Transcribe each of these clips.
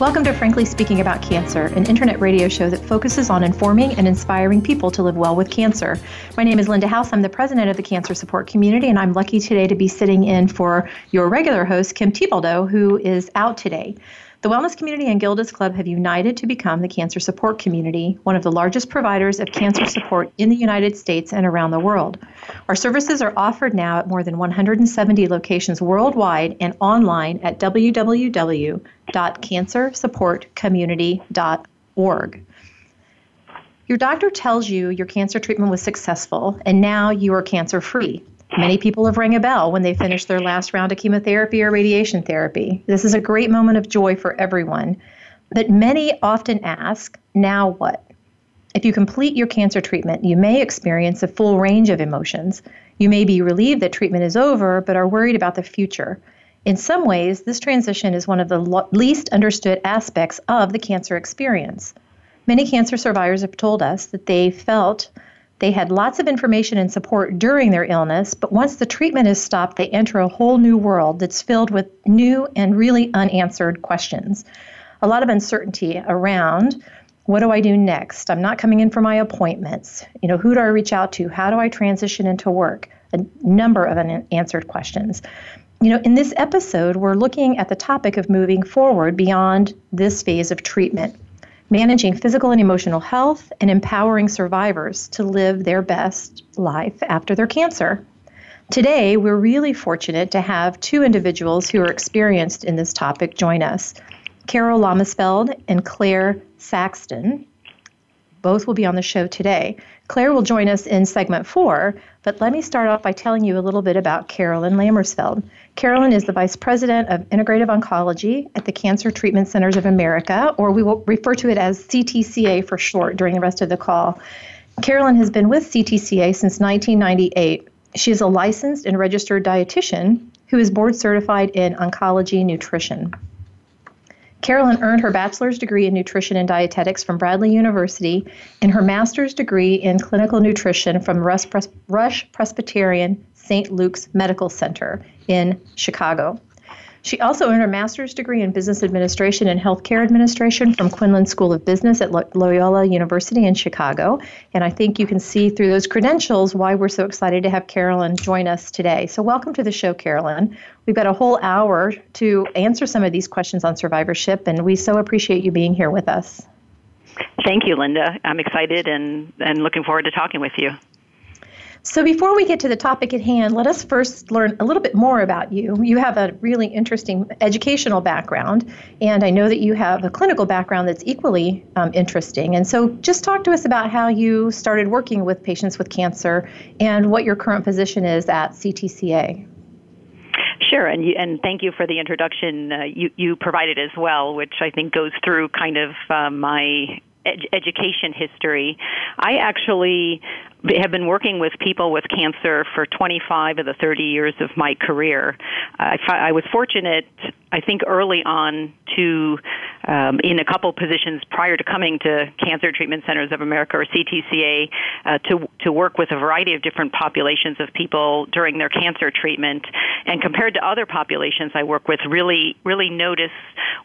Welcome to Frankly Speaking About Cancer, an internet radio show that focuses on informing and inspiring people to live well with cancer. My name is Linda House. I'm the president of the Cancer Support Community, and I'm lucky today to be sitting in for your regular host, Kim Thiboldeaux, who is out today. The Wellness Community and Gilda's Club have united to become the Cancer Support Community, one of the largest providers of cancer support in the United States and around the world. Our services are offered now at more than 170 locations worldwide and online at www.cancersupportcommunity.org. Your doctor tells you your cancer treatment was successful and now you are cancer free. Many people have rang a bell when they finish their last round of chemotherapy or radiation therapy. This is a great moment of joy for everyone. But many often ask, now what? If you complete your cancer treatment, you may experience a full range of emotions. You may be relieved that treatment is over, but are worried about the future. In some ways, this transition is one of the lo- least understood aspects of the cancer experience. Many cancer survivors have told us that they felt they had lots of information and support during their illness, but once the treatment is stopped, they enter a whole new world that's filled with new and really unanswered questions. A lot of uncertainty around what do I do next? I'm not coming in for my appointments. You know, who do I reach out to? How do I transition into work? A number of unanswered questions. You know, in this episode, we're looking at the topic of moving forward beyond this phase of treatment managing physical and emotional health, and empowering survivors to live their best life after their cancer. Today, we're really fortunate to have two individuals who are experienced in this topic join us Carol Lammersfeld and Claire Saxton. Both will be on the show today. Claire will join us in segment four, but let me start off by telling you a little bit about Carolyn Lammersfeld. Carolyn is the Vice President of Integrative Oncology at the Cancer Treatment Centers of America, or we will refer to it as CTCA for short during the rest of the call. Carolyn has been with CTCA since 1998. She is a licensed and registered dietitian who is board certified in oncology nutrition. Carolyn earned her bachelor's degree in nutrition and dietetics from Bradley University and her master's degree in clinical nutrition from Rush, Pres- Rush Presbyterian St. Luke's Medical Center in Chicago. She also earned her master's degree in business administration and healthcare administration from Quinlan School of Business at Loyola University in Chicago. And I think you can see through those credentials why we're so excited to have Carolyn join us today. So, welcome to the show, Carolyn. We've got a whole hour to answer some of these questions on survivorship, and we so appreciate you being here with us. Thank you, Linda. I'm excited and, and looking forward to talking with you. So, before we get to the topic at hand, let us first learn a little bit more about you. You have a really interesting educational background, and I know that you have a clinical background that's equally um, interesting. And so, just talk to us about how you started working with patients with cancer and what your current position is at CTCA. Sure, and you, and thank you for the introduction uh, you you provided as well, which I think goes through kind of uh, my ed- education history. I actually have been working with people with cancer for 25 of the 30 years of my career. I, I was fortunate, I think, early on to, um, in a couple positions prior to coming to Cancer Treatment Centers of America or CTCA, uh, to to work with a variety of different populations of people during their cancer treatment. And compared to other populations I work with, really really notice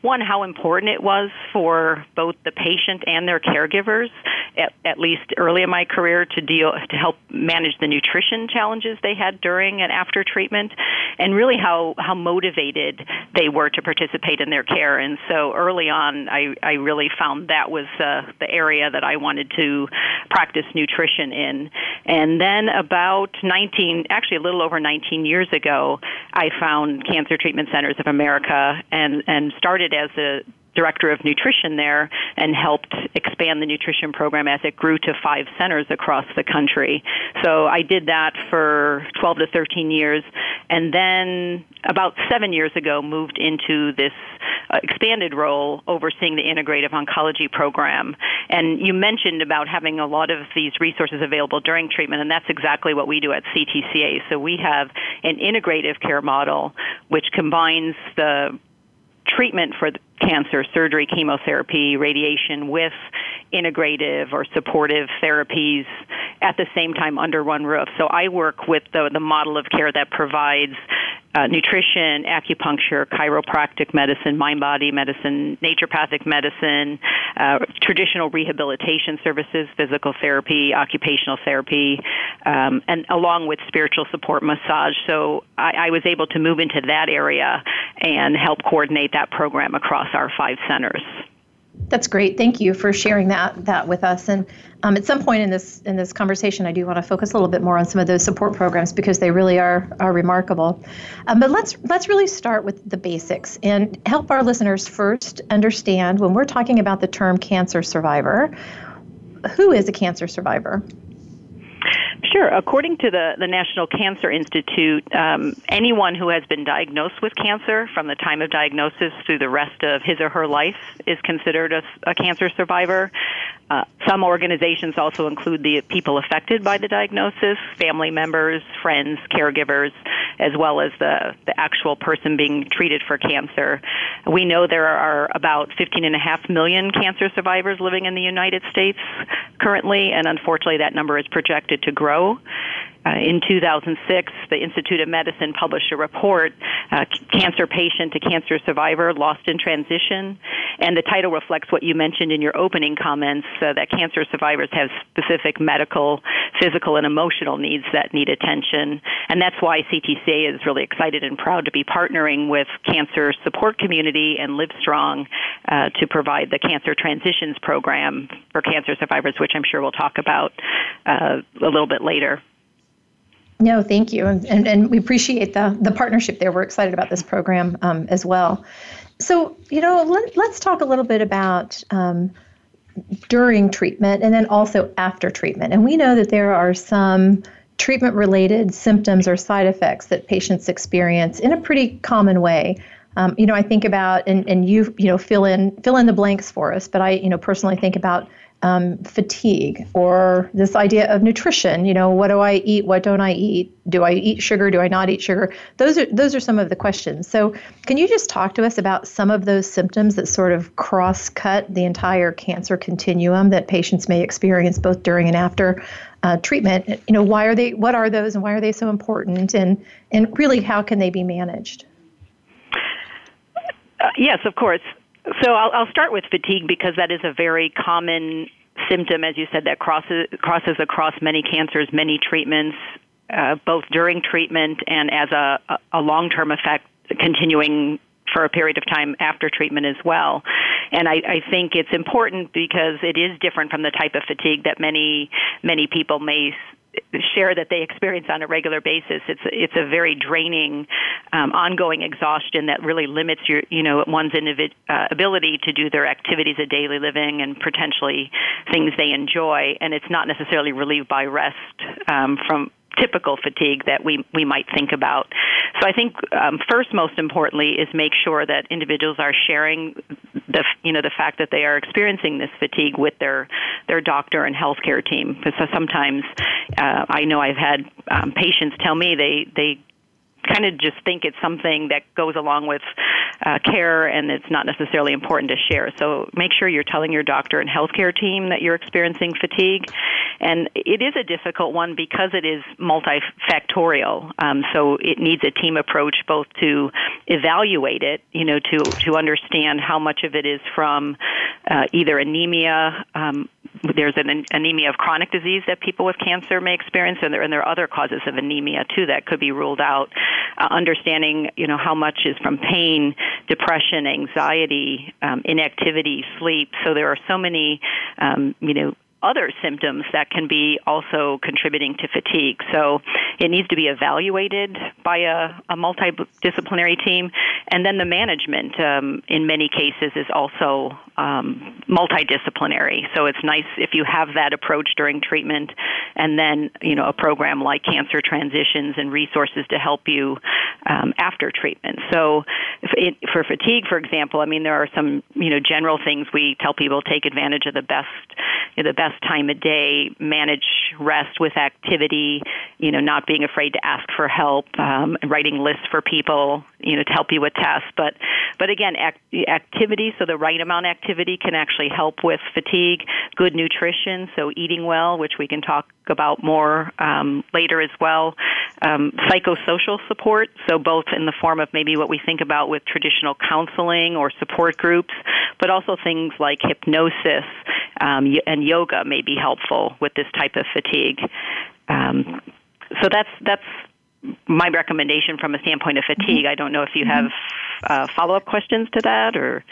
one how important it was for both the patient and their caregivers, at, at least early in my career, to deal to help manage the nutrition challenges they had during and after treatment, and really how how motivated they were to participate in their care. And so early on, I I really found that was uh, the area that I wanted to practice nutrition in. And then about 19, actually a little over 19 years ago, I found Cancer Treatment Centers of America and and started as a director of nutrition there and helped expand the nutrition program as it grew to five centers across the country. So I did that for 12 to 13 years and then about seven years ago moved into this uh, expanded role overseeing the integrative oncology program. And you mentioned about having a lot of these resources available during treatment, and that's exactly what we do at CTCA. So we have an integrative care model which combines the treatment for cancer, surgery, chemotherapy, radiation with integrative or supportive therapies at the same time under one roof. So I work with the, the model of care that provides uh, nutrition, acupuncture, chiropractic medicine, mind body medicine, naturopathic medicine, uh, traditional rehabilitation services, physical therapy, occupational therapy, um, and along with spiritual support massage. So I, I was able to move into that area and help coordinate that program across our five centers. That's great. Thank you for sharing that that with us. And um, at some point in this in this conversation, I do want to focus a little bit more on some of those support programs because they really are are remarkable. Um, but let's let's really start with the basics and help our listeners first understand when we're talking about the term cancer survivor. Who is a cancer survivor? Sure. According to the, the National Cancer Institute, um, anyone who has been diagnosed with cancer from the time of diagnosis through the rest of his or her life is considered a, a cancer survivor. Uh, some organizations also include the people affected by the diagnosis, family members, friends, caregivers, as well as the, the actual person being treated for cancer. We know there are about 15.5 million cancer survivors living in the United States currently, and unfortunately that number is projected to grow grow. Uh, in 2006, the Institute of Medicine published a report, uh, Cancer Patient to Cancer Survivor Lost in Transition. And the title reflects what you mentioned in your opening comments uh, that cancer survivors have specific medical, physical, and emotional needs that need attention. And that's why CTCA is really excited and proud to be partnering with Cancer Support Community and Livestrong uh, to provide the Cancer Transitions Program for cancer survivors, which I'm sure we'll talk about uh, a little bit later. No, thank you, and, and, we appreciate the the partnership there. We're excited about this program um, as well. So, you know, let, us talk a little bit about um, during treatment and then also after treatment. And we know that there are some treatment related symptoms or side effects that patients experience in a pretty common way. Um, you know, I think about and, and you you know fill in fill in the blanks for us, but I you know personally think about um, fatigue or this idea of nutrition. You know, what do I eat? What don't I eat? Do I eat sugar? Do I not eat sugar? Those are those are some of the questions. So, can you just talk to us about some of those symptoms that sort of cross cut the entire cancer continuum that patients may experience both during and after uh, treatment? You know, why are they? What are those, and why are they so important? And and really, how can they be managed? Uh, yes, of course. So I'll, I'll start with fatigue because that is a very common symptom, as you said, that crosses crosses across many cancers, many treatments, uh, both during treatment and as a, a long term effect continuing for a period of time after treatment as well. And I, I think it's important because it is different from the type of fatigue that many many people may share that they experience on a regular basis. It's it's a very draining, um, ongoing exhaustion that really limits your you know one's individ- uh, ability to do their activities of daily living and potentially things they enjoy. And it's not necessarily relieved by rest um, from typical fatigue that we we might think about. So I think um, first, most importantly, is make sure that individuals are sharing the you know the fact that they are experiencing this fatigue with their their doctor and healthcare team. Because sometimes uh, I know I've had um, patients tell me they they kind of just think it's something that goes along with uh, care and it's not necessarily important to share. So make sure you're telling your doctor and healthcare team that you're experiencing fatigue. And it is a difficult one because it is multifactorial. Um, so it needs a team approach both to evaluate it, you know, to, to understand how much of it is from uh, either anemia, um, there's an anemia of chronic disease that people with cancer may experience, and there, and there are other causes of anemia too that could be ruled out. Uh, understanding, you know, how much is from pain, depression, anxiety, um, inactivity, sleep. So there are so many, um, you know, other symptoms that can be also contributing to fatigue. So it needs to be evaluated by a, a multidisciplinary team, and then the management um, in many cases is also um, multidisciplinary. So it's nice if you have that approach during treatment, and then you know a program like Cancer Transitions and resources to help you um, after treatment. So it, for fatigue, for example, I mean there are some you know general things we tell people take advantage of the best you know, the best time of day, manage rest with activity, you know, not being afraid to ask for help, um, writing lists for people, you know, to help you with tasks. But, but again, act, activity, so the right amount of activity can actually help with fatigue. Good nutrition, so eating well, which we can talk about more um, later as well. Um, psychosocial support, so both in the form of maybe what we think about with traditional counseling or support groups, but also things like hypnosis um, and yoga may be helpful with this type of fatigue. Um, so that's that's my recommendation from a standpoint of fatigue. I don't know if you have uh, follow up questions to that or.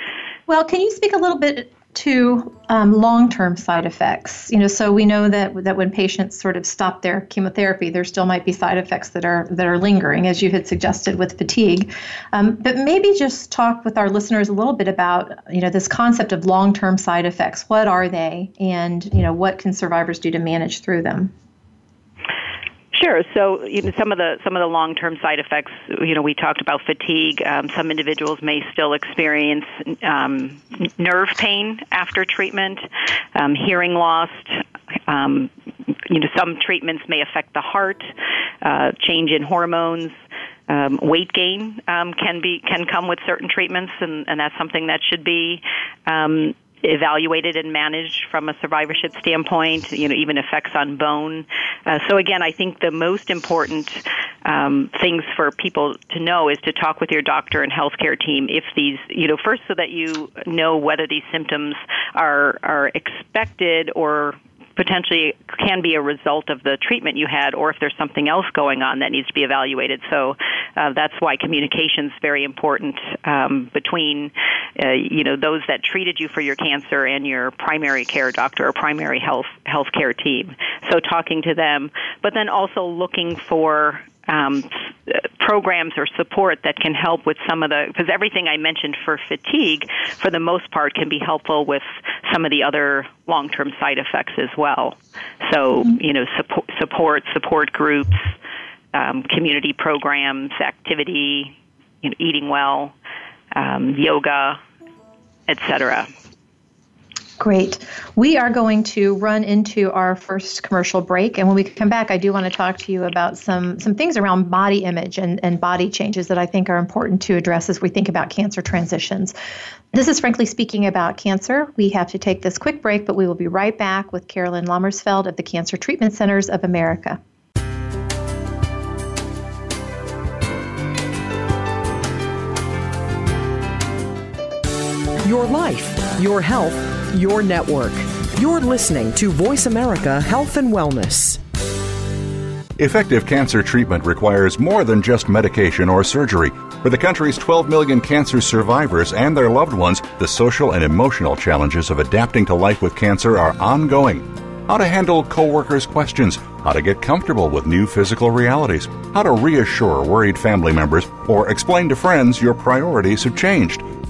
Well, can you speak a little bit to um, long-term side effects. You know, so we know that that when patients sort of stop their chemotherapy, there still might be side effects that are that are lingering, as you had suggested with fatigue. Um, but maybe just talk with our listeners a little bit about you know this concept of long-term side effects. What are they, and you know what can survivors do to manage through them? Sure. So, you know, some of the some of the long-term side effects. You know, we talked about fatigue. Um, some individuals may still experience um, nerve pain after treatment, um, hearing loss. Um, you know, some treatments may affect the heart, uh, change in hormones. Um, weight gain um, can be can come with certain treatments, and, and that's something that should be um, evaluated and managed from a survivorship standpoint, you know, even effects on bone. Uh, so again, I think the most important um, things for people to know is to talk with your doctor and healthcare team if these, you know, first so that you know whether these symptoms are are expected or potentially can be a result of the treatment you had, or if there's something else going on that needs to be evaluated. So uh, that's why communication is very important um, between, uh, you know, those that treated you for your cancer and your primary care doctor or primary health healthcare team. So talking to them, but then also looking for um, programs or support that can help with some of the because everything I mentioned for fatigue, for the most part, can be helpful with some of the other long-term side effects as well. So mm-hmm. you know, support, support, support groups, um, community programs, activity, you know, eating well, um, yoga, etc. Great. We are going to run into our first commercial break. And when we come back, I do want to talk to you about some, some things around body image and, and body changes that I think are important to address as we think about cancer transitions. This is frankly speaking about cancer. We have to take this quick break, but we will be right back with Carolyn Lammersfeld of the Cancer Treatment Centers of America. Your life, your health your network. You're listening to Voice America Health and Wellness. Effective cancer treatment requires more than just medication or surgery. For the country's 12 million cancer survivors and their loved ones, the social and emotional challenges of adapting to life with cancer are ongoing. How to handle coworkers' questions, how to get comfortable with new physical realities, how to reassure worried family members, or explain to friends your priorities have changed.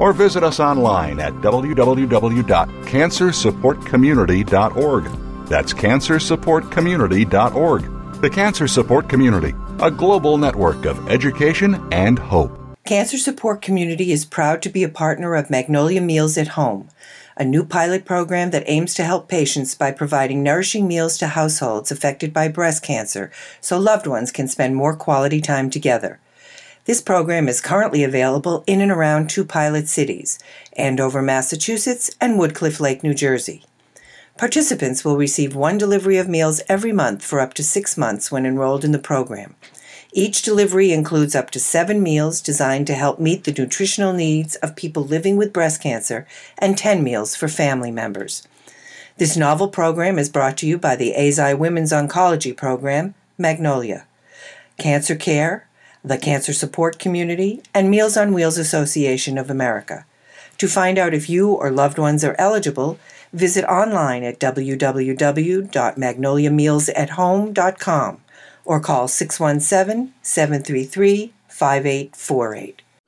or visit us online at www.cancersupportcommunity.org. That's cancersupportcommunity.org. The Cancer Support Community, a global network of education and hope. Cancer Support Community is proud to be a partner of Magnolia Meals at Home, a new pilot program that aims to help patients by providing nourishing meals to households affected by breast cancer so loved ones can spend more quality time together. This program is currently available in and around two pilot cities Andover, Massachusetts, and Woodcliff Lake, New Jersey. Participants will receive one delivery of meals every month for up to six months when enrolled in the program. Each delivery includes up to seven meals designed to help meet the nutritional needs of people living with breast cancer and 10 meals for family members. This novel program is brought to you by the Eisai Women's Oncology Program, Magnolia, Cancer Care, the Cancer Support Community, and Meals on Wheels Association of America. To find out if you or loved ones are eligible, visit online at www.magnoliamealsathome.com or call 617 733 5848.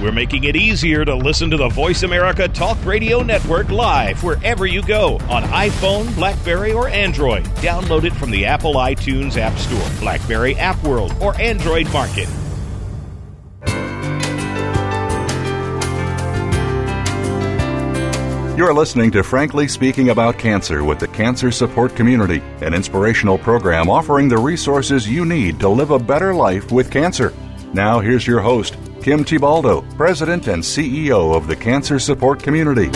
We're making it easier to listen to the Voice America Talk Radio Network live wherever you go on iPhone, Blackberry, or Android. Download it from the Apple iTunes App Store, Blackberry App World, or Android Market. You're listening to Frankly Speaking About Cancer with the Cancer Support Community, an inspirational program offering the resources you need to live a better life with cancer. Now, here's your host, Kim Thiboldeaux, President and CEO of the Cancer Support Community.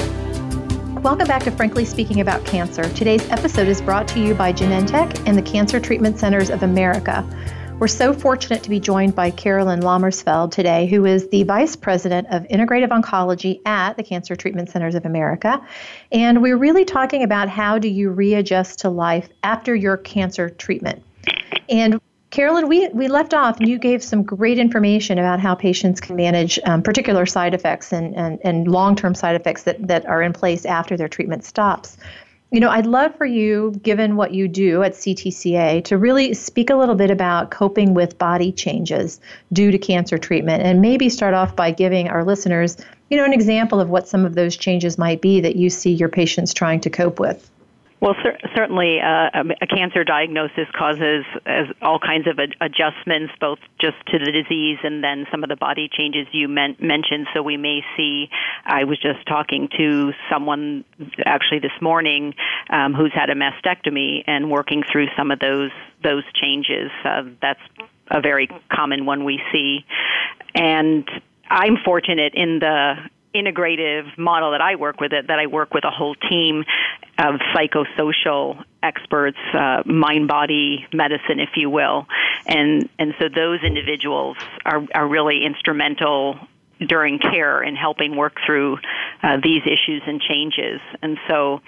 Welcome back to Frankly Speaking About Cancer. Today's episode is brought to you by Genentech and the Cancer Treatment Centers of America. We're so fortunate to be joined by Carolyn Lammersfeld today, who is the Vice President of Integrative Oncology at the Cancer Treatment Centers of America. And we're really talking about how do you readjust to life after your cancer treatment. And Carolyn, we, we left off and you gave some great information about how patients can manage um, particular side effects and, and, and long term side effects that, that are in place after their treatment stops. You know, I'd love for you, given what you do at CTCA, to really speak a little bit about coping with body changes due to cancer treatment and maybe start off by giving our listeners, you know, an example of what some of those changes might be that you see your patients trying to cope with. Well, cer- certainly, uh, a cancer diagnosis causes all kinds of ad- adjustments, both just to the disease and then some of the body changes you men- mentioned. So we may see. I was just talking to someone actually this morning um, who's had a mastectomy and working through some of those those changes. Uh, that's a very common one we see, and I'm fortunate in the integrative model that I work with it that I work with a whole team of psychosocial experts, uh, mind body medicine, if you will, and and so those individuals are are really instrumental during care in helping work through uh, these issues and changes. And so,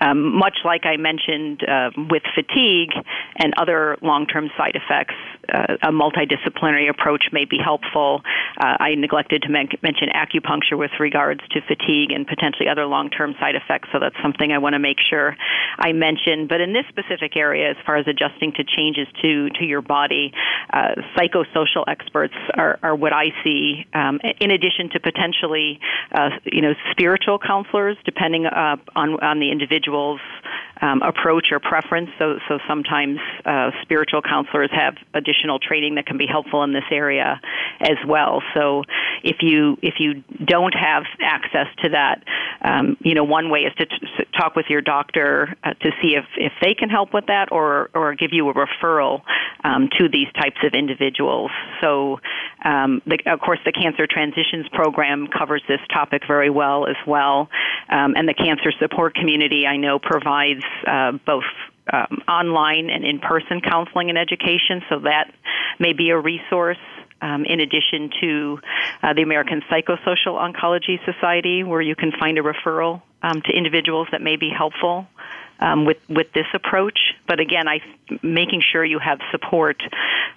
um, much like I mentioned uh, with fatigue and other long term side effects, uh, a multidisciplinary approach may be helpful. Uh, I neglected to men- mention acupuncture with regards to fatigue and potentially other long term side effects, so that's something I want to make sure I mention. But in this specific area, as far as adjusting to changes to, to your body, uh, psychosocial experts are, are what I see, um, in addition to potentially, uh, you know, spiritual counselors, depending uh, on, on the individual's um, approach or preference. So, so sometimes uh, spiritual counselors have additional training that can be helpful in this area as well. So, if you if you don't have access to that, um, you know, one way is to t- talk with your doctor uh, to see if if they can help with that, or or give you a referral um, to these types of individuals. So, um, the, of course, the Cancer Transitions Program covers this topic very well as well, um, and the Cancer Support Community I know provides uh, both um, online and in-person counseling and education, so that may be a resource. Um, in addition to uh, the American Psychosocial Oncology Society, where you can find a referral um, to individuals that may be helpful um, with with this approach. But again, I making sure you have support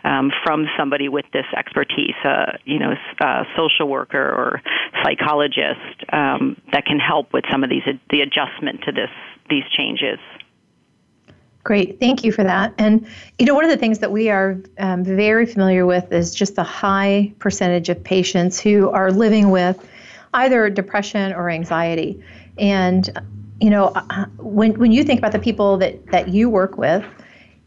um, from somebody with this expertise, uh, you know, a social worker or psychologist um, that can help with some of these the adjustment to this these changes. Great, thank you for that. And you know, one of the things that we are um, very familiar with is just the high percentage of patients who are living with either depression or anxiety. And you know, uh, when when you think about the people that that you work with,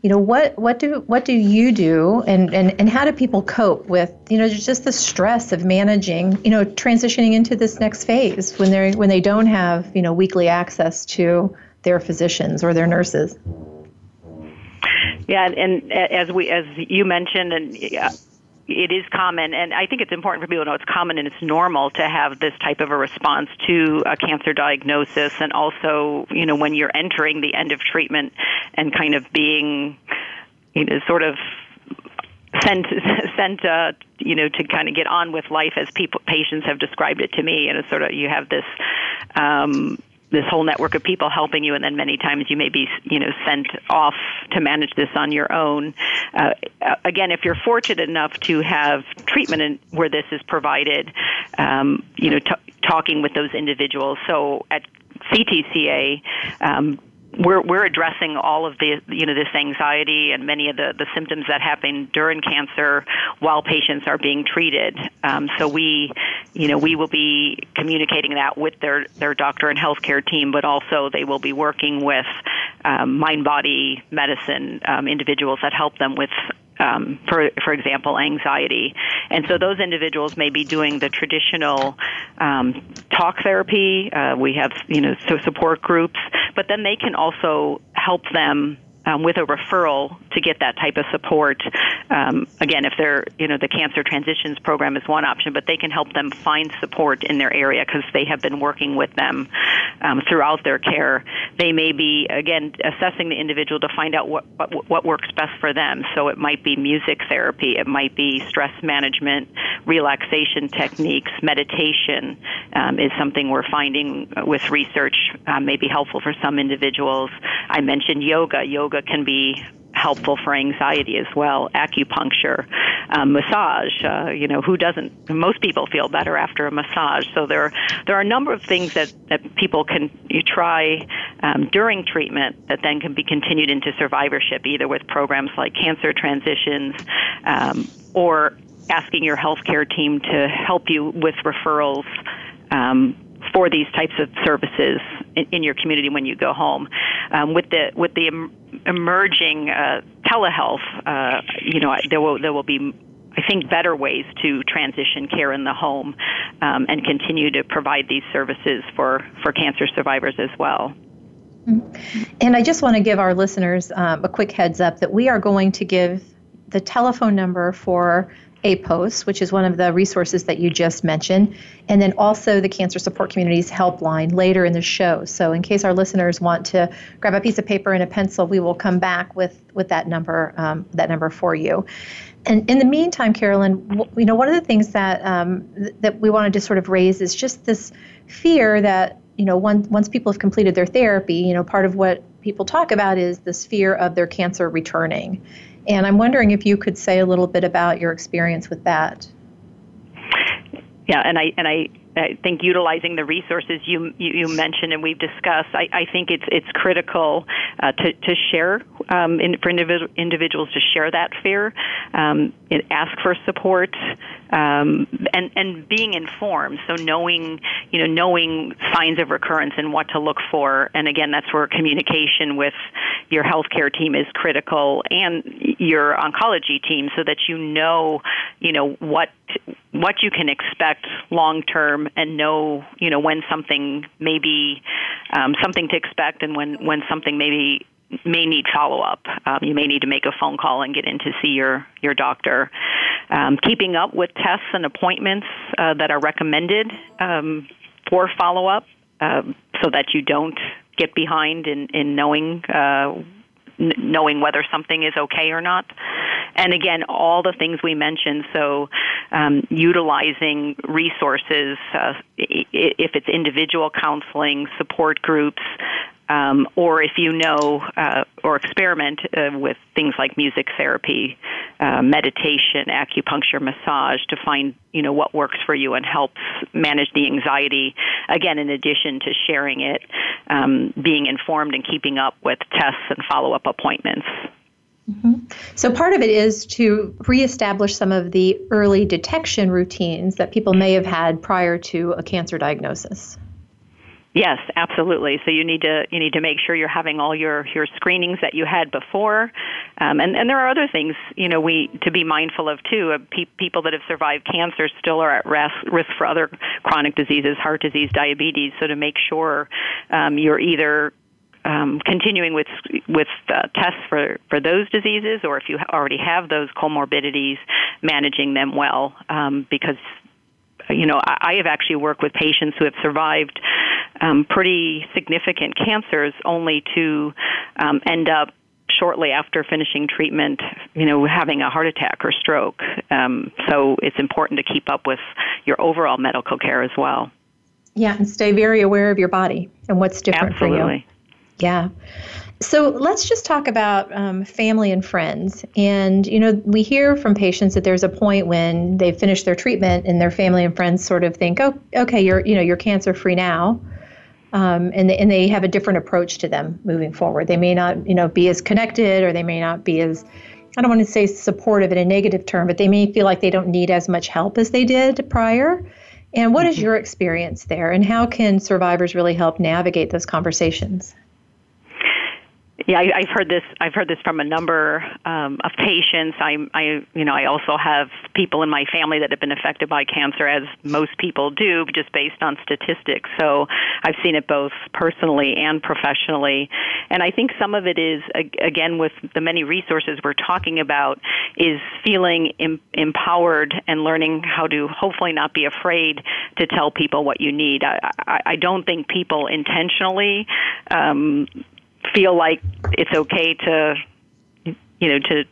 you know what what do what do you do? And, and and how do people cope with you know just the stress of managing you know transitioning into this next phase when they when they don't have you know weekly access to their physicians or their nurses? Yeah and as we as you mentioned and it is common, and I think it's important for people to know it's common and it's normal to have this type of a response to a cancer diagnosis, and also, you know, when you're entering the end of treatment and kind of being, you know, sort of sent sent uh, you know to kind of get on with life as people patients have described it to me, and it's sort of you have this. Um, this whole network of people helping you, and then many times you may be, you know, sent off to manage this on your own. Uh, again, if you're fortunate enough to have treatment in, where this is provided, um, you know, t- talking with those individuals. So at CTCA, um, we're we're addressing all of the you know this anxiety and many of the the symptoms that happen during cancer while patients are being treated. Um, so we you know we will be communicating that with their their doctor and healthcare team, but also they will be working with um, mind body medicine um, individuals that help them with um, for for example, anxiety. And so those individuals may be doing the traditional um, talk therapy. Uh, we have you know so support groups, but then they can also help them um, with a referral to get that type of support. Um, again, if they're, you know, the cancer transitions program is one option, but they can help them find support in their area because they have been working with them um, throughout their care. They may be, again, assessing the individual to find out what, what, what works best for them. So it might be music therapy, it might be stress management, relaxation techniques, meditation um, is something we're finding with research um, may be helpful for some individuals. I mentioned yoga. Yoga yoga can be helpful for anxiety as well. Acupuncture, um, massage. Uh, you know, who doesn't? Most people feel better after a massage. So there, there are a number of things that that people can you try um, during treatment that then can be continued into survivorship, either with programs like cancer transitions um, or asking your healthcare team to help you with referrals. Um, for these types of services in, your community when you go home. Um, with the with the em- emerging uh, telehealth, uh, you know, there will there will be I think better ways to transition care in the home um, and continue to provide these services for, for cancer survivors as well. Mm-hmm. And I just want to give our listeners um, a quick heads up that we are going to give the telephone number for APOS, which is one of the resources that you just mentioned, and then also the Cancer Support Communities Helpline later in the show. So, in case our listeners want to grab a piece of paper and a pencil, we will come back with with that number um, that number for you. And in the meantime, Carolyn, you know, one of the things that um, th- that we wanted to sort of raise is just this fear that you know, once once people have completed their therapy, you know, part of what people talk about is this fear of their cancer returning. And I'm wondering if you could say a little bit about your experience with that. Yeah, and I and I I think utilizing the resources you you, mentioned and we've discussed, I, I think it's it's critical uh, to to share um, in, for individual, individuals to share that fear, um, ask for support, um, and and being informed. So knowing you know knowing signs of recurrence and what to look for, and again that's where communication with your healthcare team is critical and your oncology team, so that you know you know what what you can expect long term and know you know when something may be um, something to expect and when when something maybe may need follow up. Um, you may need to make a phone call and get in to see your your doctor. Um, keeping up with tests and appointments uh, that are recommended um, for follow up, uh, so that you don't get behind in in knowing. Uh, knowing whether something is okay or not. And again, all the things we mentioned. So, um, utilizing resources, uh, if it's individual counseling, support groups, um, or if you know uh, or experiment uh, with things like music therapy, uh, meditation, acupuncture, massage to find you know what works for you and helps manage the anxiety. Again, in addition to sharing it, um, being informed and keeping up with tests and follow up appointments. Mm-hmm. So, part of it is to reestablish some of the early detection routines that people may have had prior to a cancer diagnosis. Yes, absolutely. So you need to you need to make sure you're having all your your screenings that you had before, um, and and there are other things you know we to be mindful of too. Uh, pe- people that have survived cancer still are at risk risk for other chronic diseases, heart disease, diabetes. So to make sure um, you're either um, continuing with with uh, tests for for those diseases, or if you already have those comorbidities, managing them well, um, because you know, I, I have actually worked with patients who have survived um, pretty significant cancers only to um, end up shortly after finishing treatment, you know, having a heart attack or stroke. Um, so it's important to keep up with your overall medical care as well. Yeah, and stay very aware of your body and what's different Absolutely. for you. Yeah. So let's just talk about um, family and friends. And, you know, we hear from patients that there's a point when they've finished their treatment and their family and friends sort of think, oh, okay, you're, you know, you're cancer free now. Um, and, they, and they have a different approach to them moving forward. They may not, you know, be as connected or they may not be as, I don't want to say supportive in a negative term, but they may feel like they don't need as much help as they did prior. And what is your experience there? And how can survivors really help navigate those conversations? Yeah, I, I've heard this. I've heard this from a number um, of patients. I, I, you know, I also have people in my family that have been affected by cancer, as most people do, just based on statistics. So I've seen it both personally and professionally, and I think some of it is again with the many resources we're talking about is feeling em- empowered and learning how to hopefully not be afraid to tell people what you need. I, I, I don't think people intentionally. Um, feel like it's okay to you know to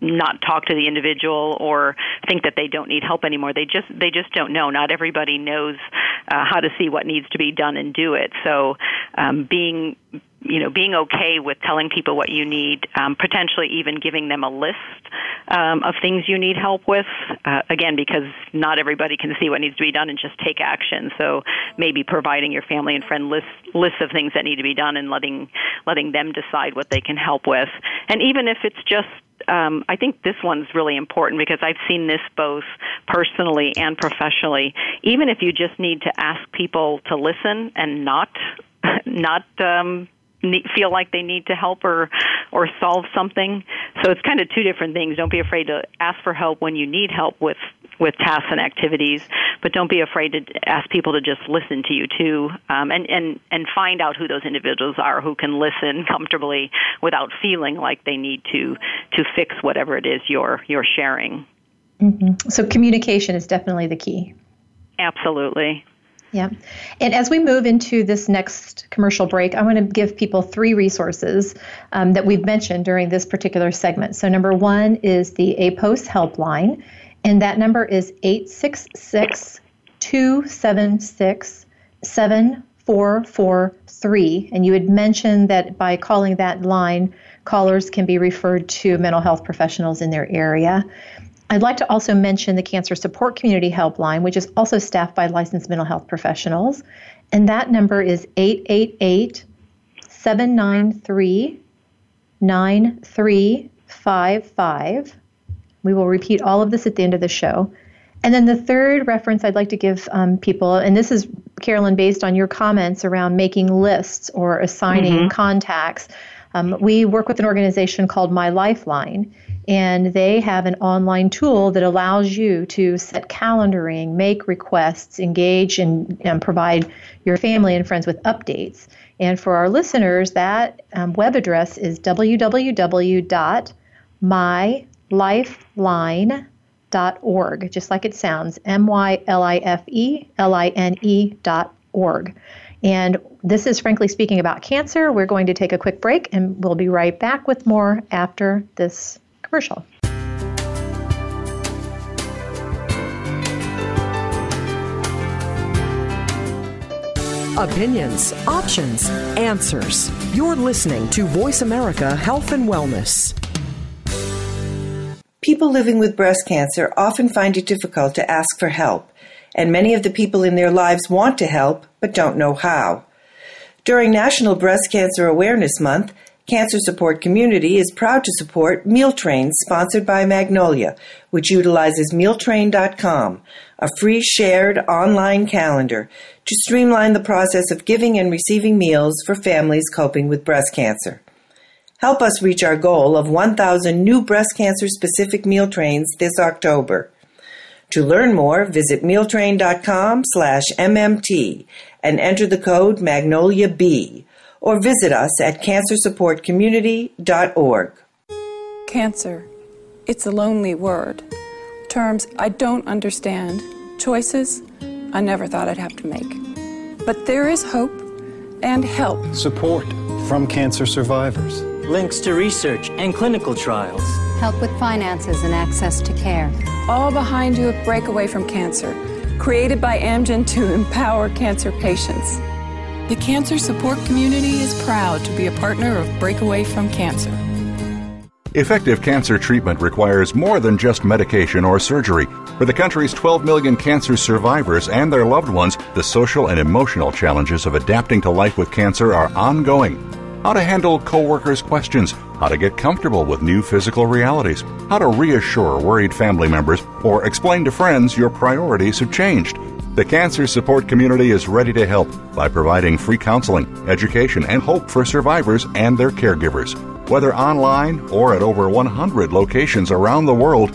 not talk to the individual or think that they don't need help anymore. They just they just don't know. Not everybody knows uh, how to see what needs to be done and do it. So um, being you know being okay with telling people what you need, um, potentially even giving them a list um, of things you need help with. Uh, again, because not everybody can see what needs to be done and just take action. So maybe providing your family and friend list lists of things that need to be done and letting letting them decide what they can help with. And even if it's just um, I think this one's really important because I've seen this both personally and professionally. Even if you just need to ask people to listen and not not um, feel like they need to help or or solve something. So it's kind of two different things. Don't be afraid to ask for help when you need help with with tasks and activities, but don't be afraid to ask people to just listen to you too, um, and and and find out who those individuals are who can listen comfortably without feeling like they need to to fix whatever it is you're you're sharing. Mm-hmm. So communication is definitely the key. Absolutely. Yeah. And as we move into this next commercial break, I want to give people three resources um, that we've mentioned during this particular segment. So, number one is the APOS helpline, and that number is 866 276 7443. And you had mentioned that by calling that line, callers can be referred to mental health professionals in their area. I'd like to also mention the Cancer Support Community Helpline, which is also staffed by licensed mental health professionals. And that number is 888 793 9355. We will repeat all of this at the end of the show. And then the third reference I'd like to give um, people, and this is, Carolyn, based on your comments around making lists or assigning mm-hmm. contacts. Um, we work with an organization called My Lifeline, and they have an online tool that allows you to set calendaring, make requests, engage, and, and provide your family and friends with updates. And for our listeners, that um, web address is www.mylifeline.org, just like it sounds M Y L I F E L I N E dot org. And this is frankly speaking about cancer. We're going to take a quick break and we'll be right back with more after this commercial. Opinions, options, answers. You're listening to Voice America Health and Wellness. People living with breast cancer often find it difficult to ask for help, and many of the people in their lives want to help but don't know how. During National Breast Cancer Awareness Month, Cancer Support Community is proud to support Meal Trains sponsored by Magnolia, which utilizes mealtrain.com, a free shared online calendar to streamline the process of giving and receiving meals for families coping with breast cancer. Help us reach our goal of 1,000 new breast cancer specific meal trains this October. To learn more, visit mealtrain.com slash MMT and enter the code MagnoliaB or visit us at cancersupportcommunity.org. Cancer. It's a lonely word. Terms I don't understand. Choices I never thought I'd have to make. But there is hope and help. Support from cancer survivors. Links to research and clinical trials. Help with finances and access to care. All behind you at Breakaway from Cancer, created by Amgen to empower cancer patients. The cancer support community is proud to be a partner of Breakaway from Cancer. Effective cancer treatment requires more than just medication or surgery. For the country's 12 million cancer survivors and their loved ones, the social and emotional challenges of adapting to life with cancer are ongoing. How to handle coworkers' questions, how to get comfortable with new physical realities, how to reassure worried family members, or explain to friends your priorities have changed. The cancer support community is ready to help by providing free counseling, education, and hope for survivors and their caregivers. Whether online or at over 100 locations around the world,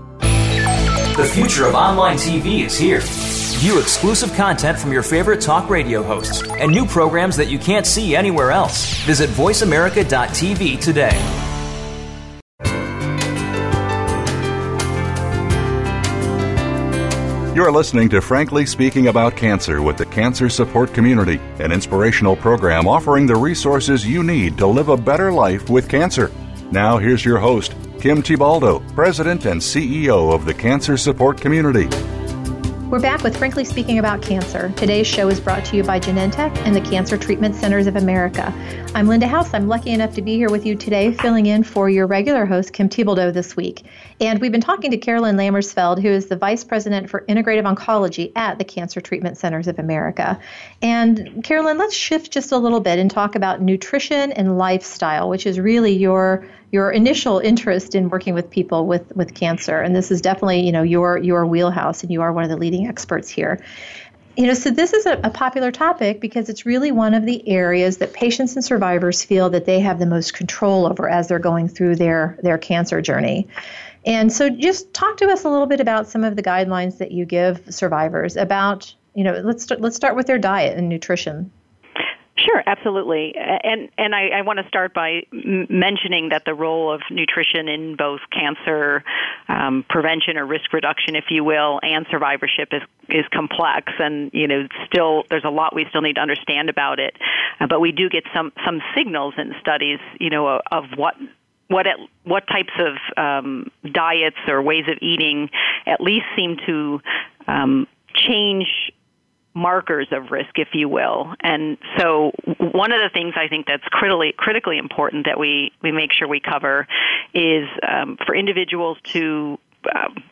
The future of online TV is here. View exclusive content from your favorite talk radio hosts and new programs that you can't see anywhere else. Visit VoiceAmerica.tv today. You're listening to Frankly Speaking About Cancer with the Cancer Support Community, an inspirational program offering the resources you need to live a better life with cancer. Now, here's your host, Kim Thiboldeaux, President and CEO of the Cancer Support Community. We're back with Frankly Speaking About Cancer. Today's show is brought to you by Genentech and the Cancer Treatment Centers of America. I'm Linda House. I'm lucky enough to be here with you today, filling in for your regular host, Kim Thiboldeaux, this week. And we've been talking to Carolyn Lammersfeld, who is the Vice President for Integrative Oncology at the Cancer Treatment Centers of America. And Carolyn, let's shift just a little bit and talk about nutrition and lifestyle, which is really your your initial interest in working with people with, with cancer. And this is definitely, you know, your your wheelhouse and you are one of the leading experts here. You know, so this is a, a, popular topic because it's really one of the areas that patients and survivors feel that they have the most control over as they're going through their their cancer journey. And so just talk to us a little bit about some of the guidelines that you give survivors about, you know, let's let's start with their diet and nutrition. Sure, absolutely, and and I, I want to start by mentioning that the role of nutrition in both cancer um, prevention or risk reduction, if you will, and survivorship is is complex, and you know still there's a lot we still need to understand about it, uh, but we do get some some signals in studies, you know, of, what what it, what types of um, diets or ways of eating at least seem to um, change markers of risk, if you will. And so, one of the things I think that's critically critically important that we we make sure we cover is um, for individuals to um,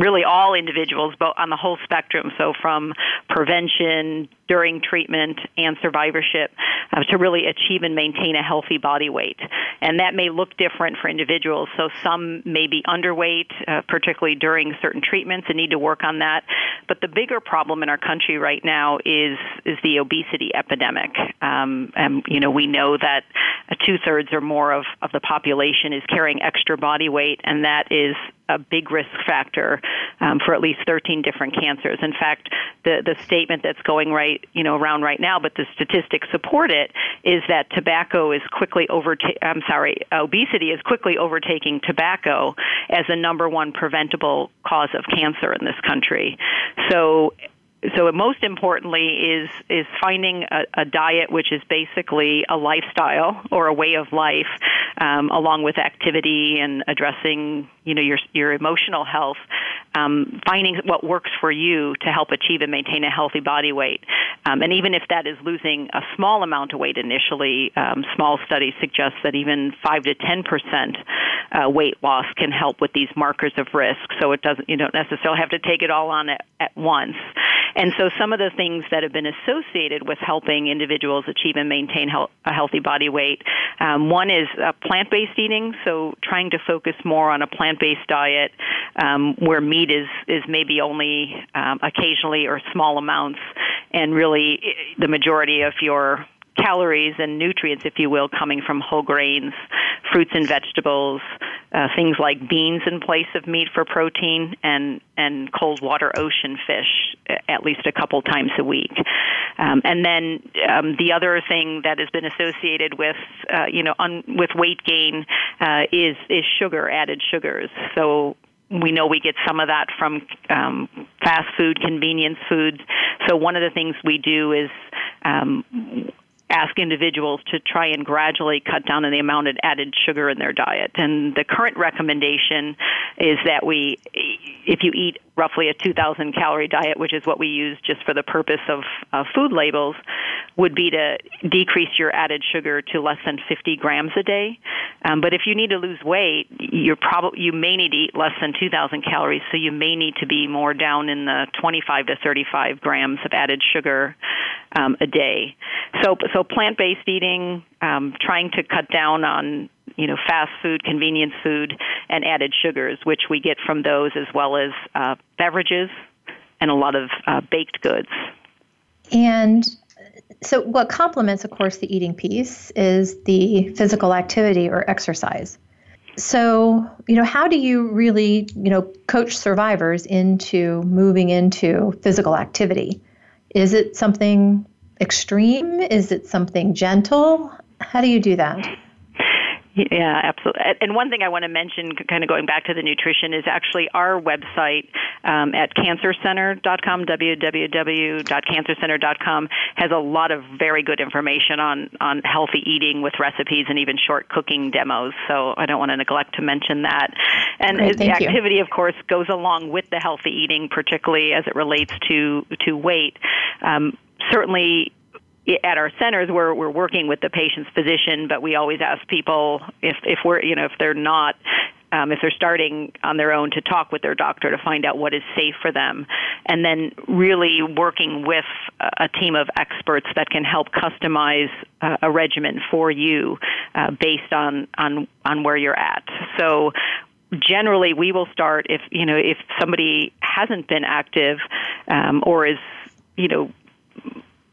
really all individuals, but on the whole spectrum, so from prevention, during treatment, and survivorship, uh, to really achieve and maintain a healthy body weight. And that may look different for individuals. So some may be underweight, uh, particularly during certain treatments, and need to work on that. But the bigger problem in our country right now is is the obesity epidemic. Um, and you know we know that two thirds or more of, of the population is carrying extra body weight, and that is a big risk factor um, for at least 13 different cancers. In fact, the the statement that's going right, you know, around right now, but the statistics support it, is that tobacco is quickly overtaking. I'm sorry, obesity is quickly overtaking tobacco as the number one preventable cause of cancer in this country. So so most importantly is is finding a, a, diet which is basically a lifestyle or a way of life, um, along with activity and addressing you know your your emotional health. Um, finding what works for you to help achieve and maintain a healthy body weight, um, and even if that is losing a small amount of weight initially, um, small studies suggest that even five to ten percent uh, weight loss can help with these markers of risk. So it doesn't you don't necessarily have to take it all on at, at once. And so some of the things that have been associated with helping individuals achieve and maintain health, a healthy body weight, um, one is uh, plant-based eating. So trying to focus more on a plant-based diet um, where meat is is maybe only um, occasionally or small amounts, and really the majority of your calories and nutrients, if you will, coming from whole grains, fruits and vegetables, uh, things like beans in place of meat for protein, and and cold water ocean fish at least a couple times a week. Um, and then um, the other thing that has been associated with uh, you know un- with weight gain uh, is is sugar, added sugars. So we know we get some of that from um, fast food, convenience foods. So one of the things we do is um, ask individuals to try and gradually cut down on the amount of added sugar in their diet. And the current recommendation is that we, if you eat roughly a 2,000 calorie diet, which is what we use just for the purpose of uh, food labels, would be to decrease your added sugar to less than 50 grams a day. Um, but if you need to lose weight, you're you may need to eat less than 2,000 calories, so you may need to be more down in the 25 to 35 grams of added sugar um, a day. So, so plant-based eating, um, trying to cut down on you know fast food, convenience food, and added sugars, which we get from those, as well as uh, beverages and a lot of uh, baked goods. And so, what complements, of course, the eating piece is the physical activity or exercise. So, you know, how do you really, you know, coach survivors into moving into physical activity? Is it something extreme? Is it something gentle? How do you do that? Yeah, absolutely. And one thing I want to mention, kind of going back to the nutrition, is actually our website um, at cancercenter.com, www.cancercenter.com, has a lot of very good information on, on healthy eating with recipes and even short cooking demos. So I don't want to neglect to mention that. And Great, the activity, you. of course, goes along with the healthy eating, particularly as it relates to, to weight. Um, certainly at our centers we're we're working with the patient's physician but we always ask people if if we're you know if they're not um, if they're starting on their own to talk with their doctor to find out what is safe for them. And then really working with a team of experts that can help customize uh, a regimen for you uh, based on on on where you're at. So generally we will start if you know if somebody hasn't been active um, or is you know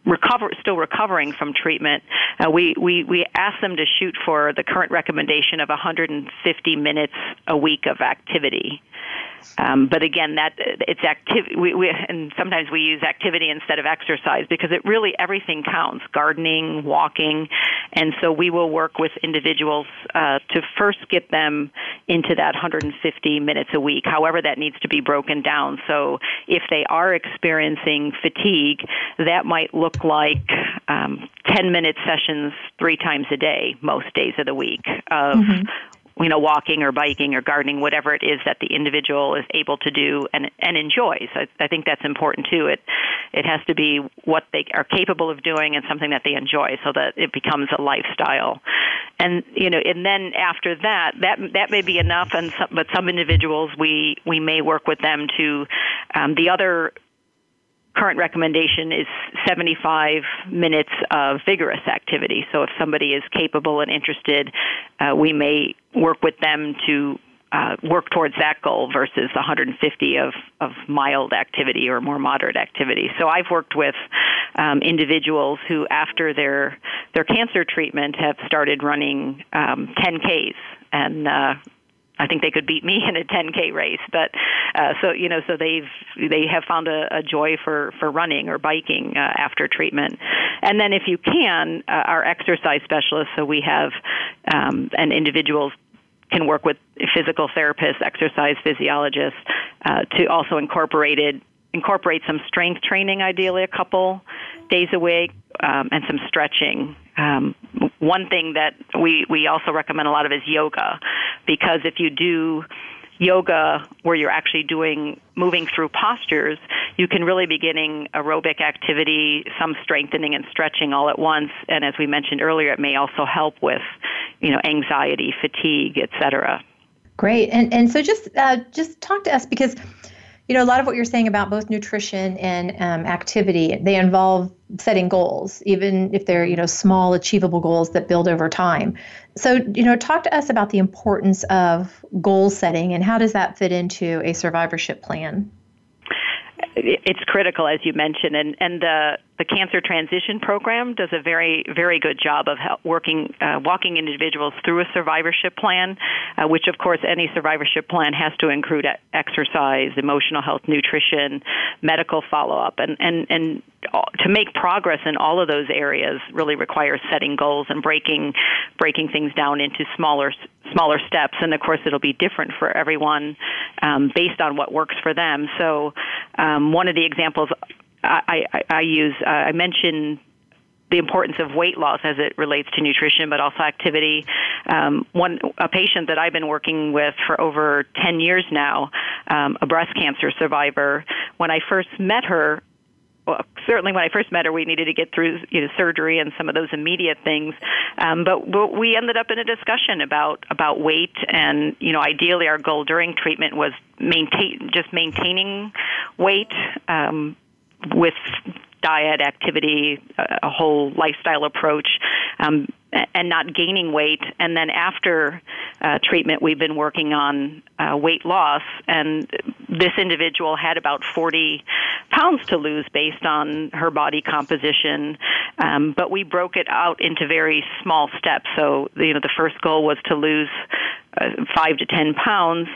recover still recovering from treatment, uh, we, we we ask them to shoot for the current recommendation of 150 minutes a week of activity. Um, but again, that it's activity. We, we, and sometimes we use activity instead of exercise because it really everything counts: gardening, walking, and so we will work with individuals uh, to first get them into that 150 minutes a week. However, that needs to be broken down. So if they are experiencing fatigue, that might look like um, 10 minute sessions three times a day, most days of the week of mm-hmm you know, walking or biking or gardening, whatever it is that the individual is able to do and and enjoys. I, I think that's important too. It it has to be what they are capable of doing and something that they enjoy, so that it becomes a lifestyle. And you know, and then after that, that that may be enough. And some, but some individuals, we we may work with them to um, the other current recommendation is 75 minutes of vigorous activity. So if somebody is capable and interested, uh, we may work with them to uh, work towards that goal versus 150 of, of mild activity or more moderate activity. So I've worked with um, individuals who, after their their cancer treatment, have started running um, 10ks and uh, I think they could beat me in a 10k race. But uh, so you know, so they've they have found a, a joy for for running or biking uh, after treatment. And then if you can, uh, our exercise specialists. So we have um, an individuals can work with physical therapists, exercise physiologists uh, to also incorporate it incorporate some strength training, ideally a couple days a week, um, and some stretching. Um, one thing that we, we also recommend a lot of is yoga, because if you do yoga where you're actually doing moving through postures, you can really be getting aerobic activity, some strengthening and stretching all at once. And as we mentioned earlier, it may also help with, you know, anxiety, fatigue, etc. Great. And and so just uh, just talk to us because you know, a lot of what you're saying about both nutrition and um, activity, they involve setting goals, even if they're, you know, small, achievable goals that build over time. So, you know, talk to us about the importance of goal setting and how does that fit into a survivorship plan? it's critical, as you mentioned, and and the the cancer transition program does a very very good job of working uh, walking individuals through a survivorship plan, uh, which of course any survivorship plan has to include exercise, emotional health, nutrition, medical follow up, and and and to make progress in all of those areas really requires setting goals and breaking breaking things down into smaller smaller steps and of course it'll be different for everyone um, based on what works for them. So um, one of the examples I, I, I use uh, I mentioned the importance of weight loss as it relates to nutrition, but also activity. Um, one a patient that I've been working with for over 10 years now, um, a breast cancer survivor. When I first met her, well, certainly when I first met her, we needed to get through you know surgery and some of those immediate things. Um, but, but we ended up in a discussion about about weight, and you know, ideally, our goal during treatment was maintain just maintaining weight um, with diet, activity, a whole lifestyle approach, um, and not gaining weight. And then after uh, treatment, we've been working on uh, weight loss. And this individual had about 40 pounds to lose based on her body composition. Um, but we broke it out into very small steps. So, you know, the first goal was to lose uh, five to 10 pounds.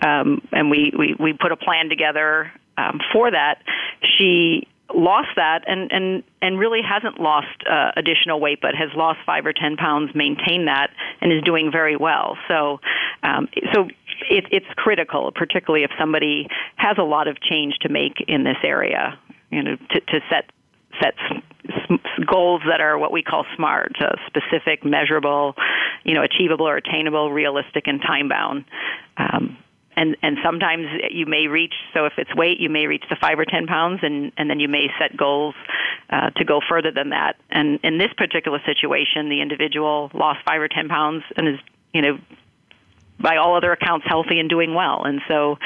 Um, and we, we, we put a plan together um, for that. She lost that and and and really hasn't lost uh, additional weight but has lost 5 or 10 pounds maintained that and is doing very well so um, so it, it's critical particularly if somebody has a lot of change to make in this area you know to, to set set goals that are what we call smart uh, specific measurable you know achievable or attainable realistic and time bound um, and and sometimes you may reach so if it's weight you may reach the five or ten pounds and and then you may set goals uh, to go further than that. And in this particular situation the individual lost five or ten pounds and is you know by all other accounts healthy and doing well. And so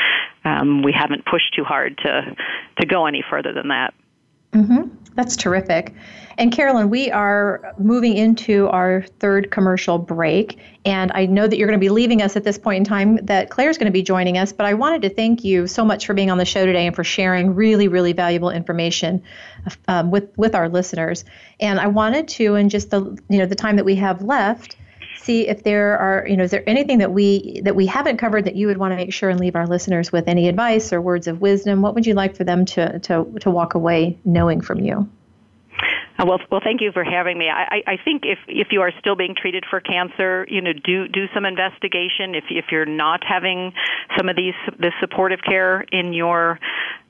um, we haven't pushed too hard to to go any further than that Mm-hmm. That's terrific. And Carolyn, we are moving into our third commercial break. And I know that you're going to be leaving us at this point in time, that Claire's going to be joining us. But I wanted to thank you so much for being on the show today and for sharing really, really valuable information um, with, with our listeners. And I wanted to, in just the, you know, the time that we have left, see if there are, you know, is there anything that we that we haven't covered that you would want to make sure and leave our listeners with any advice or words of wisdom? What would you like for them to to to walk away knowing from you? Uh, well, well, thank you for having me. I, I think if if you are still being treated for cancer, you know, do do some investigation. If if you're not having some of these this supportive care in your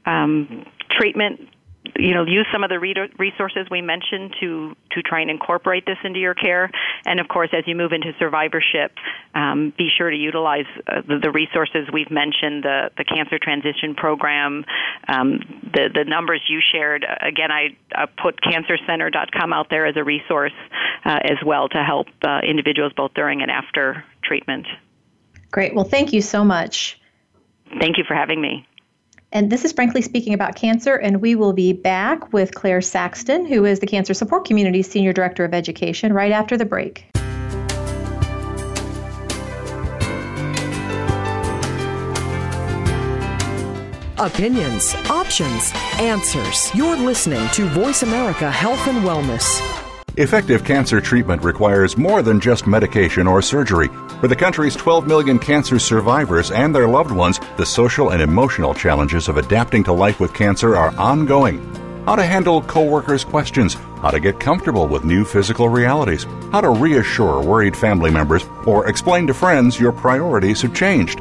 um, treatment, you know use some of the resources we mentioned to to try and incorporate this into your care. And of course as you move into survivorship um, be sure to utilize uh, the, the, resources we've mentioned the the cancer transition program um, the the numbers you shared. Again I uh, put cancercenter.com out there as a resource uh, as well to help uh, individuals both during and after treatment. Great. Well thank you so much. Thank you for having me and this is Frankly Speaking About Cancer, and we will be back with Claire Saxton, who is the Cancer Support Community Senior Director of Education, right after the break. Opinions, options, answers. You're listening to Voice America Health and Wellness. Effective cancer treatment requires more than just medication or surgery. For the country's 12 million cancer survivors and their loved ones, the social and emotional challenges of adapting to life with cancer are ongoing. How to handle coworkers' questions, how to get comfortable with new physical realities, how to reassure worried family members, or explain to friends your priorities have changed.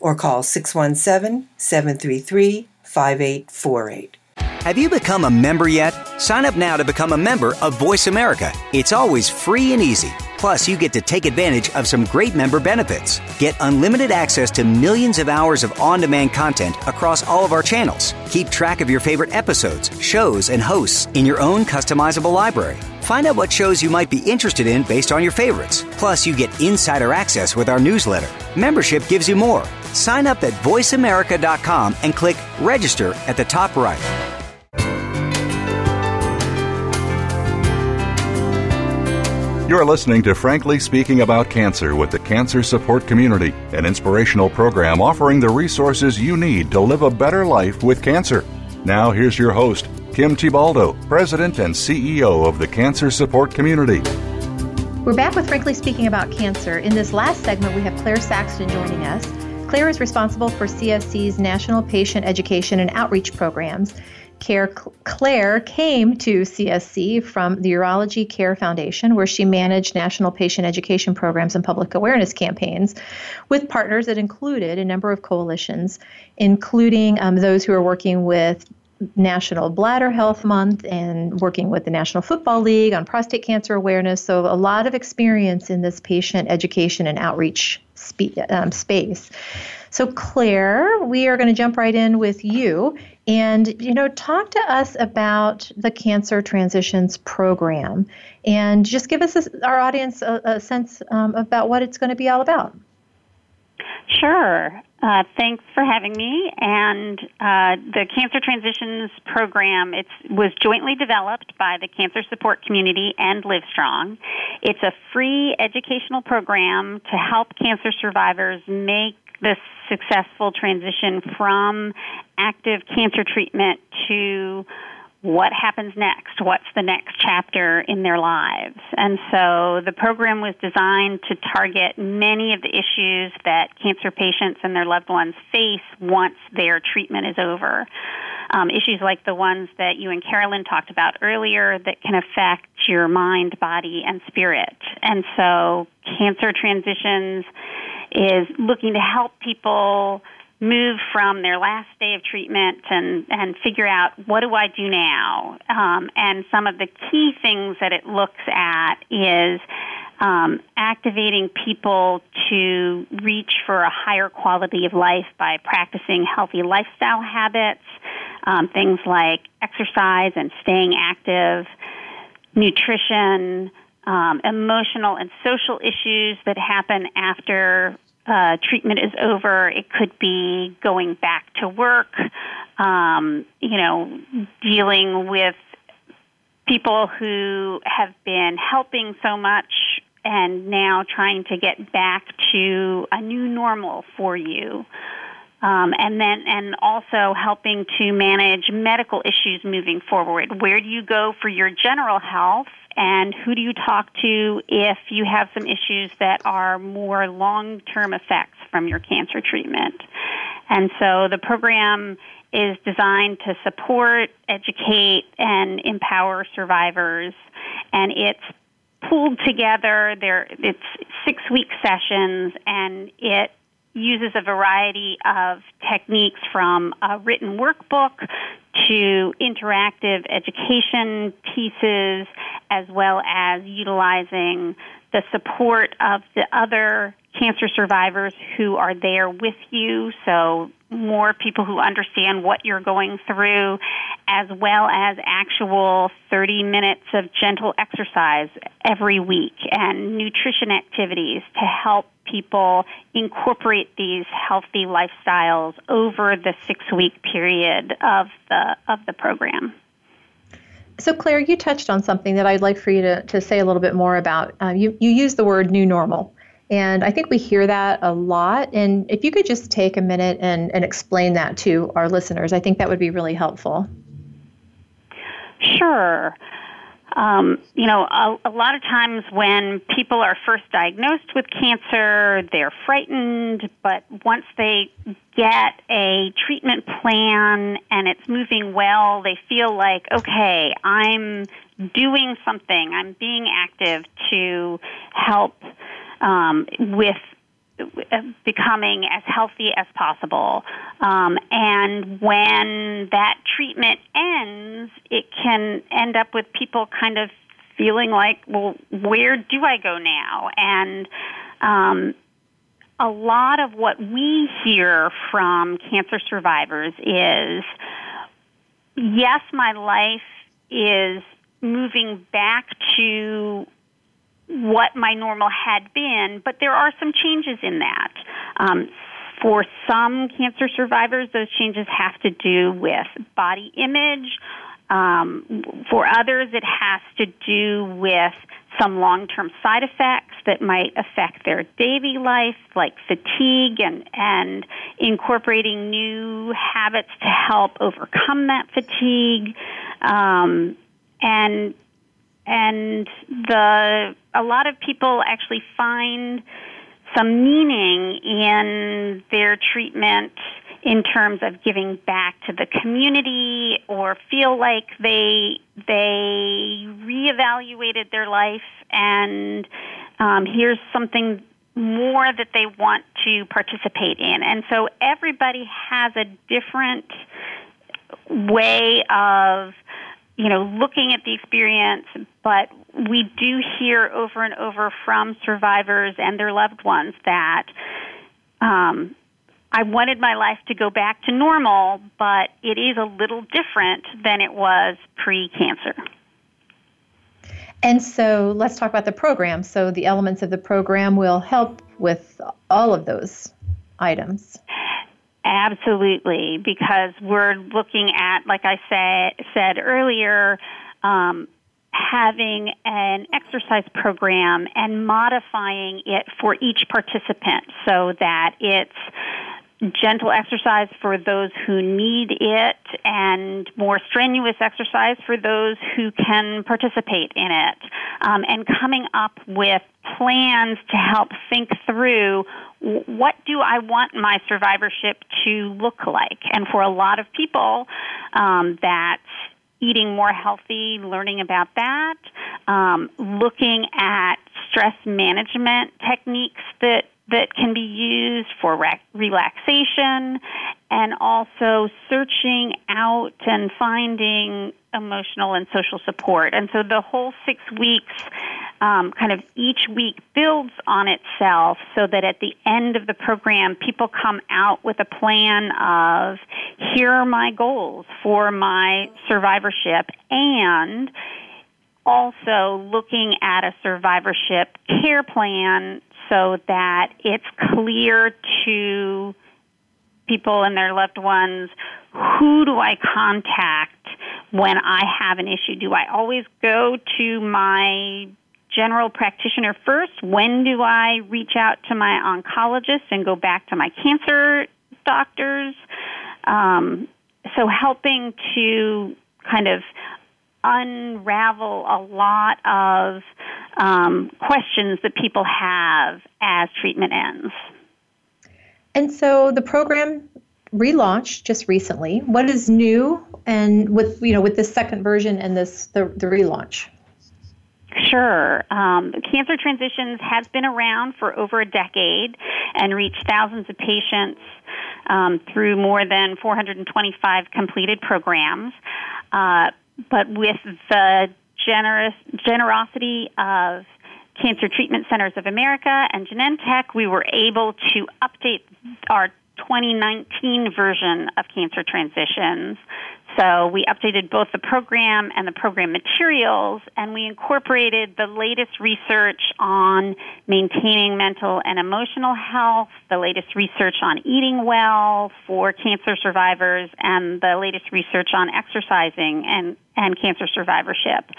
or call 617 733 5848. Have you become a member yet? Sign up now to become a member of Voice America. It's always free and easy. Plus, you get to take advantage of some great member benefits. Get unlimited access to millions of hours of on demand content across all of our channels. Keep track of your favorite episodes, shows, and hosts in your own customizable library. Find out what shows you might be interested in based on your favorites. Plus, you get insider access with our newsletter. Membership gives you more. Sign up at voiceamerica.com and click register at the top right. You're listening to Frankly Speaking About Cancer with the Cancer Support Community, an inspirational program offering the resources you need to live a better life with cancer. Now, here's your host, Kim Thiboldeaux, President and CEO of the Cancer Support Community. We're back with Frankly Speaking About Cancer. In this last segment, we have Claire Saxton joining us. Claire is responsible for CSC's National Patient Education and Outreach programs. Care Claire came to CSC from the Urology Care Foundation, where she managed national patient education programs and public awareness campaigns with partners that included a number of coalitions, including um, those who are working with National Bladder Health Month and working with the National Football League on prostate cancer awareness. So, a lot of experience in this patient education and outreach spe- um, space. So, Claire, we are going to jump right in with you and you know talk to us about the cancer transitions program and just give us a, our audience a, a sense um, about what it's going to be all about sure uh, thanks for having me. And uh, the cancer transitions program it was jointly developed by the cancer support community and livestrong it's a free educational program to help cancer survivors make the successful transition from active cancer treatment to what happens next? What's the next chapter in their lives? And so the program was designed to target many of the issues that cancer patients and their loved ones face once their treatment is over. Um, issues like the ones that you and Carolyn talked about earlier that can affect your mind, body, and spirit. And so cancer transitions is looking to help people move from their last day of treatment and, and figure out what do I do now. Um, and some of the key things that it looks at is um, activating people to reach for a higher quality of life by practicing healthy lifestyle habits, um, things like exercise and staying active, nutrition, um, emotional and social issues that happen after uh, treatment is over. It could be going back to work, um, you know, dealing with people who have been helping so much and now trying to get back to a new normal for you. Um, and then, and also helping to manage medical issues moving forward. Where do you go for your general health, and who do you talk to if you have some issues that are more long-term effects from your cancer treatment? And so the program is designed to support, educate, and empower survivors, and it's pooled together. There, it's six-week sessions, and it uses a variety of techniques from a written workbook to interactive education pieces, as well as utilizing the support of the other cancer survivors who are there with you. So, more people who understand what you're going through, as well as actual 30 minutes of gentle exercise every week and nutrition activities to help people incorporate these healthy lifestyles over the six week period of the, of the program. So, Claire, you touched on something that I'd like for you to, to say a little bit more about. Uh, you, you used the word new normal. And I think we hear that a lot. And if you could just take a minute and, and explain that to our listeners, I think that would be really helpful. Sure. Um, you know, a, a, lot of times when people are first diagnosed with cancer, they're frightened, but once they get a treatment plan and it's moving well, they feel like, okay, I'm doing something, I'm being active to help um, with becoming as healthy as possible. Um, and when that treatment ends, it can end up with people kind of feeling like, well, where do I go now? And um, a lot of what we hear from cancer survivors is yes, my life is moving back to what my normal had been, but there are some changes in that. Um, for some cancer survivors, those changes have to do with body image. Um, for others, it has to do with some long term side effects that might affect their daily life, like fatigue and, and incorporating new habits to help overcome that fatigue. Um, and and the a lot of people actually find some meaning in their treatment in terms of giving back to the community or feel like they they reevaluated their life and um, here's something more that they want to participate in. And so everybody has a different way of you know, looking at the experience, but we do hear over and over from survivors and their loved ones that um, I wanted my life to go back to normal, but it is a little different than it was pre cancer. And so let's talk about the program. So the elements of the program will help with all of those items. Absolutely, because we're looking at, like I say, said earlier, um, having an exercise program and modifying it for each participant so that it's gentle exercise for those who need it and more strenuous exercise for those who can participate in it. Um, and coming up with plans to help think through what do I want my survivorship to look like? And for a lot of people, um, that's eating more healthy, learning about that, um, looking at stress management techniques that that can be used for re- relaxation and also searching out and finding emotional and social support. And so the whole six weeks, um, kind of each week builds on itself so that at the end of the program, people come out with a plan of here are my goals for my survivorship and also looking at a survivorship care plan so that it's clear to people and their loved ones who do I contact when I have an issue? Do I always go to my general practitioner first? When do I reach out to my oncologist and go back to my cancer doctors. Um, so helping to kind of unravel a lot of um, questions that people have as treatment ends. And so the program relaunched just recently. What is new and with you know with this second version and this the, the relaunch? Sure. Um, Cancer Transitions has been around for over a decade and reached thousands of patients um, through more than 425 completed programs. Uh, but with the generous generosity of Cancer Treatment Centers of America and Genentech, we were able to update our 2019 version of Cancer Transitions so we updated both the program and the program materials, and we incorporated the latest research on maintaining mental and emotional health, the latest research on eating well for cancer survivors, and the latest research on exercising and, and cancer survivorship.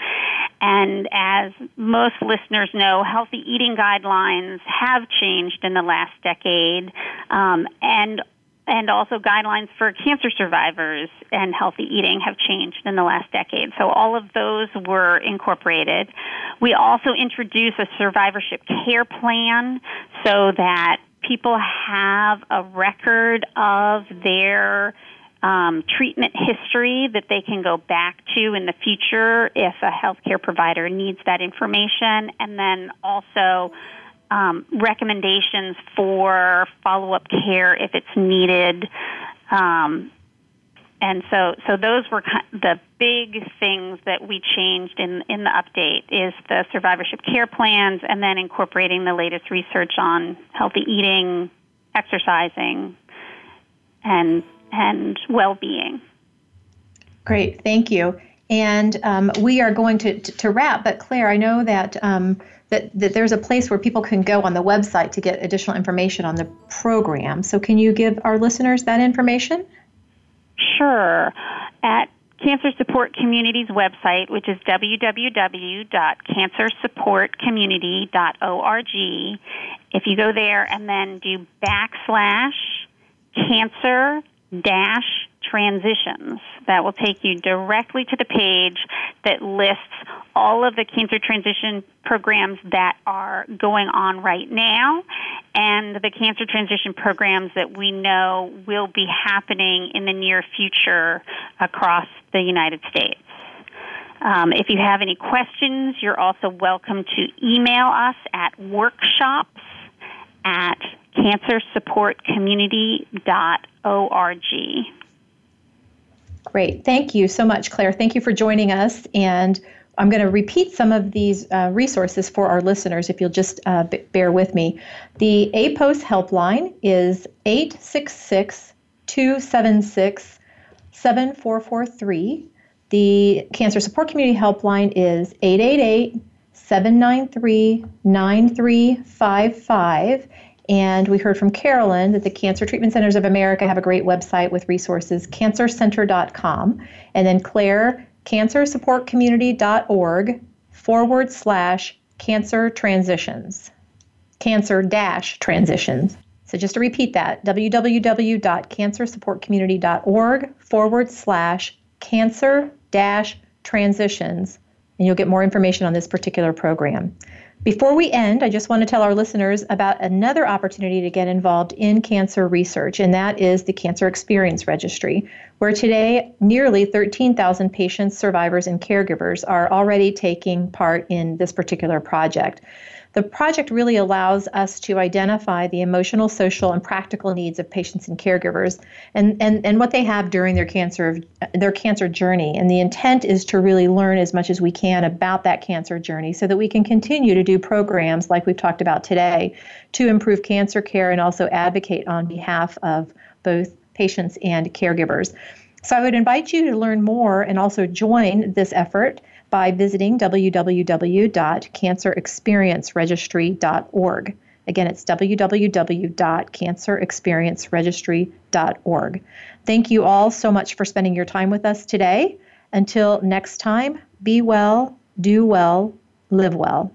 And as most listeners know, healthy eating guidelines have changed in the last decade, um, and and also guidelines for cancer survivors and healthy eating have changed in the last decade. So all of those were incorporated. We also introduced a survivorship care plan so that people have a record of their um, treatment history that they can go back to in the future if a healthcare provider needs that information, and then also um, recommendations for follow up care if it's needed. Um, and so, so those were the big things that we changed in in the update is the survivorship care plans, and then incorporating the latest research on healthy eating, exercising, and and well being. Great, thank you. And um, we are going to, to, to, wrap, but Claire, I know that um, that, that there's a place where people can go on the website to get additional information on the program. So, can you give our listeners that information? Sure. At Cancer Support Community's website, which is www.cancersupportcommunity.org, if you go there and then do backslash cancer dash transitions. That will take you directly to the page that lists all of the cancer transition programs that are going on right now and the cancer transition programs that we know will be happening in the near future across the United States. Um, if you have any questions, you're also welcome to email us at workshops at cancersupportcommunity.org. Great. Thank you so much, Claire. Thank you for joining us. And I'm going to repeat some of these uh, resources for our listeners if you'll just uh, b- bear with me. The APOS helpline is 866 276 7443. The Cancer Support Community helpline is 888 793 9355. And we heard from Carolyn that the Cancer Treatment Centers of America have a great website with resources, cancercenter.com. And then Claire, cancersupportcommunity.org forward slash cancer transitions. Cancer dash transitions. So just to repeat that, www.cancersupportcommunity.org forward slash cancer dash transitions. And you'll get more information on this particular program. Before we end, I just want to tell our listeners about another opportunity to get involved in cancer research, and that is the Cancer Experience Registry, where today nearly 13,000 patients, survivors, and caregivers are already taking part in this particular project. The project really allows us to identify the emotional, social, and practical needs of patients and caregivers and, and, and what they have during their cancer their cancer journey. And the intent is to really learn as much as we can about that cancer journey so that we can continue to do programs like we've talked about today to improve cancer care and also advocate on behalf of both patients and caregivers. So I would invite you to learn more and also join this effort by visiting www.cancerexperienceregistry.org. Again, it's www.cancerexperienceregistry.org. Thank you all so much for spending your time with us today. Until next time, be well, do well, live well.